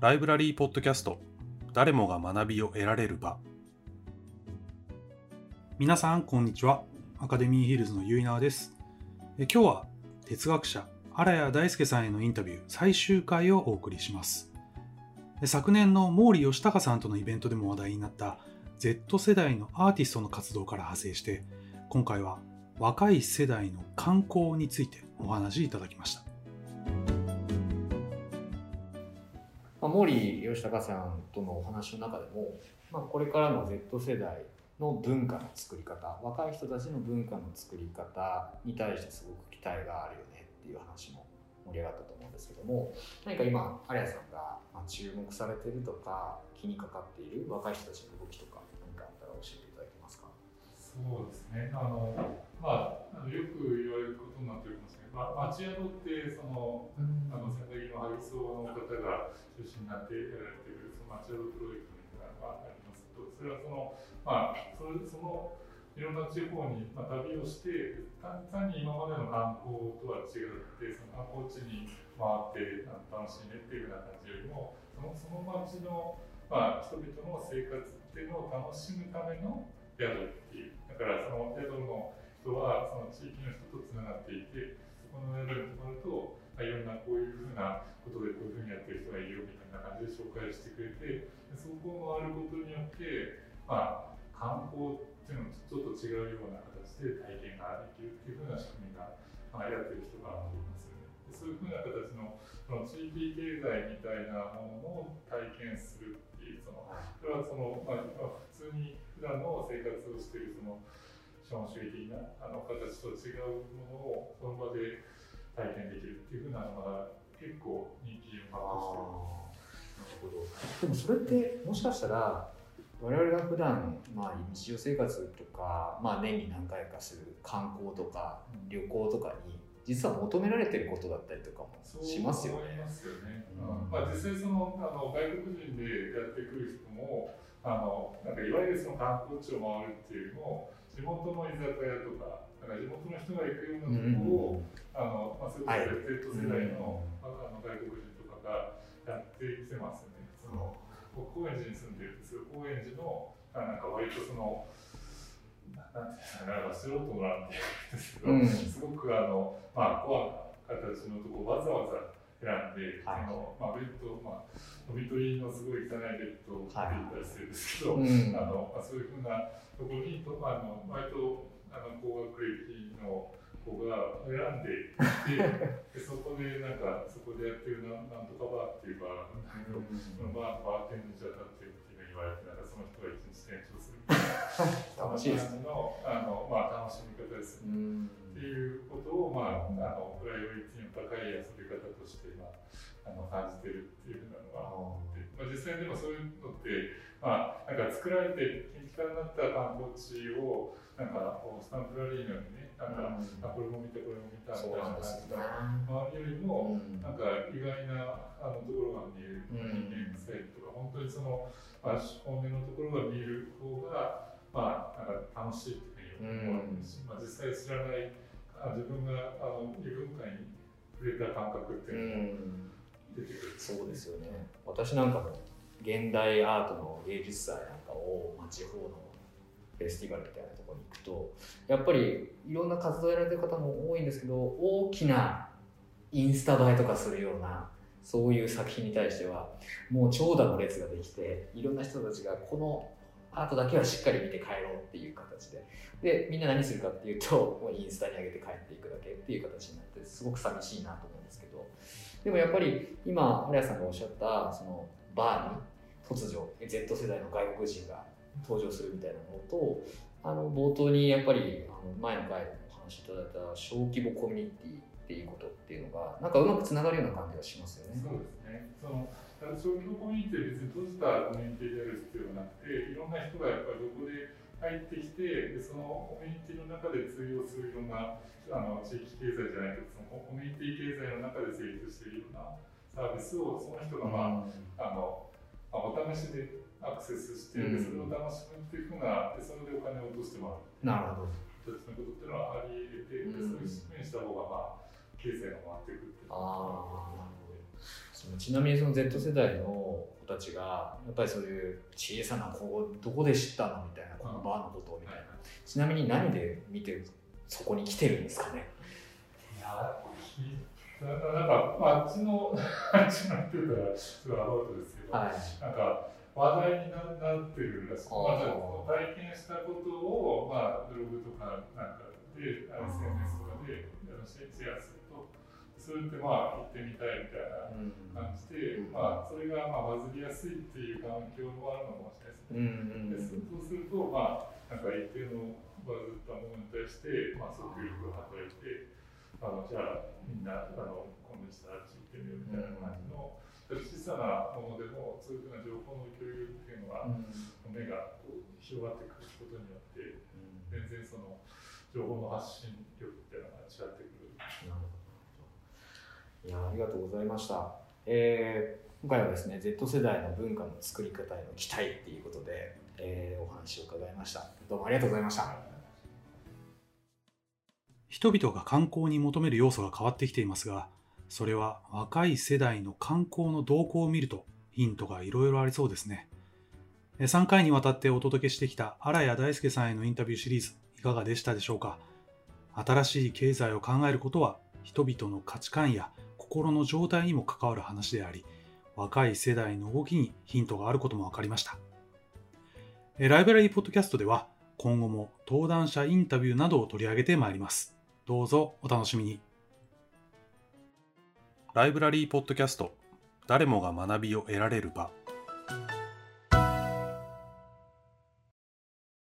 ライブラリーポッドキャスト。誰もが学びを得られる場。皆さんこんにちは。アカデミーヒルズのゆいなわです。え今日は哲学者荒谷大輔さんへのインタビュー最終回をお送りします。昨年の毛利義隆さんとのイベントでも話題になった Z 世代のアーティストの活動から派生して今回は若い世代の観光についてお話しいただきました。まあ、毛利義隆さんとのお話の中でも、まあ、これからの Z 世代の文化の作り方若い人たちの文化の作り方に対してすごく期待があるよねっていう話も盛り上がったと思うんですけども何か今有谷さんが注目されてるとか気にかかっている若い人たちの動きとか何かあったら教えていただけますか？そうですね。あの、まあ、あのよく言われることになっておりますけど、まあ、町宿ってその、うん、あの仙台の萩荘の方が中心になってやられているその町宿プロジェクトみたいなのがありますと。それはその,、まあ、それそのいろんな地方に、まあ、旅をして単に今までの観光とは違ってその観光地に回って楽しんでっていうような感じよりもそのその町の、まあ、人々の生活っていうのを楽しむための宿っていうだからその宿の人はその地域の人とつながっていてそこの宿に泊まると、あ、いろんなこういうふうなことでこういうふうにやってる人がいるよみたいな感じで紹介してくれてそこを回ることによってまあ観光っていうのとちょっと違うような形で体験ができるっていうふうな仕組みが、まあ、やってる人がおりますよね。そういうふうな形のその地域経済みたいなものを体験するそのそれはその、まあ、普通に普段の生活をしているその資本主義的なあの形と違うものをその場で体験できるっていうふうなのが結構人気を博してる。なるほどでもそれってもしかしたら我々が普段まあ日常生活とか、まあ、年に何回かする観光とか旅行とかに実は求められてることだったりとかもしますよね。ますよね。うん、まあ、実際そのあの外国人でやってくる人もあのなんかいわゆるその観光地を回るっていうよりも地元の居酒屋とかなんか地元の人が行くようなところを、うん、あのまあ、それこそ Z 世代の,、あの外国人とかがやってきてますよね。その僕高円寺に住んでるんですけど高円寺のなんか割とそのなんていうかな素人のなんていうんですけど、うん、すごくあの、まあ、コアな形のとこわざわざ選んで、はい、そのまあ、ベッド、まあ、飛び取りのすごい汚いベッドを買っていたりするんですけど、はい、あのまあ、そういうふうなところにと、まあ、あの割とあの高学歴の子が選んででそこでなんかそこでやってるななんとかバーっていうバー、うん、そのバーバーテンにじゃ立っていうの言われてなんかその人が一日転調する 楽しいですね。のあの、まあ、楽しみ方です、ね、っていうことを、まあ、あのプライオリティの高い遊び方として、まあ、あの感じてるっていうふうなのがあって、まあ、実際でもそういうのって、まあ、なんか作られて近畿からなった観光地をなんかスタンプラリーのようにねなんか、うん、あこれも見てこれも見たみたいな。感じが周りよりも、なんか意外なあのところが見える人間性とか、本当にその、まあ、本音のところが見える方が、まあ、なんか楽しいっていうふうに思うんですし、まあ、実際知らないあ自分があの異文化に触れた感覚っていうのも出てくる、そうですよね。私なんかも現代アートの芸術祭なんかを、まあ、地方のフェスティバルみたいなところに行くとやっぱりいろんな活動やられてる方も多いんですけど大きなインスタ映えとかするようなそういう作品に対してはもう長蛇の列ができていろんな人たちがこのアートだけはしっかり見て帰ろうっていう形で。でみんな何するかっていうともうインスタに上げて帰っていくだけっていう形になってすごく寂しいなと思うんですけど。でもやっぱり今古谷さんがおっしゃったそのバーに突如 Z 世代の外国人が登場するみたいなものとあの冒頭にやっぱりあの前の回でお話しいただいた小規模コミュニティっていうことっていうのがなんかうまくつながるような感じがしますよね。そうですね。その小規模コミュニティは別に閉じたコミュニティである必要はなくていろんな人がやっぱりどこで入ってきてでそのコミュニティの中で通用するようなあの地域経済じゃないけどそのコミュニティ経済の中で成立しているようなサービスをその人が、まあ、あのお試しでアクセスして、それを楽しむっていうふうなでそれでお金を落としてもらう。なるほど。一つのことっていうのはあり得て、でそういう仕組みにした方がまあ経済が回っていくっていうちなみにその Z 世代の子たちがやっぱりそういう小さな子どこで知ったのみたいなこのバーのことをみたいな。ちなみに何で見てそこに来てるんですかね？いやなんか、まあ、あっちの あっちのってたらすごいアバウトですけど、はい。なんか話題にななってるらしくまあ体験したことを、まあ、ブログとかなんかで、SNS とかでシェアする。と、それってまあ行ってみたいみたいなうん。感じで、まあ、それがまあバズりやすいっていう環境もあるのかもしれないですね。うんうん。でそうすると、まあ、なんか一定のバズったものに対して、まあ、即力を働いて、あのじゃあみんなあの今度したらあっち行ってみようみたいな感じの、小さなものでもそういうふうな情報の共有っていうのは、目がこう広がってくることによって全然その情報の発信力っていうのが違ってくる。なるほどいやありがとうございました、えー今回はですね Z 世代の文化の作り方への期待っていうことで、えーお話を伺いました。どうもありがとうございました。人々が観光に求める要素が変わってきていますが、それは若い世代の観光の動向を見るとヒントがいろいろありそうですね。3回にわたってお届けしてきた荒谷大輔さんへのインタビューシリーズいかがでしたでしょうか？新しい経済を考えることは人々の価値観や心の状態にも関わる話であり、若い世代の動きにヒントがあることも分かりました。えライブラリーポッドキャストでは今後も登壇者インタビューなどを取り上げてまいります。どうぞお楽しみに。ライブラリーポッドキャスト誰もが学びを得られる場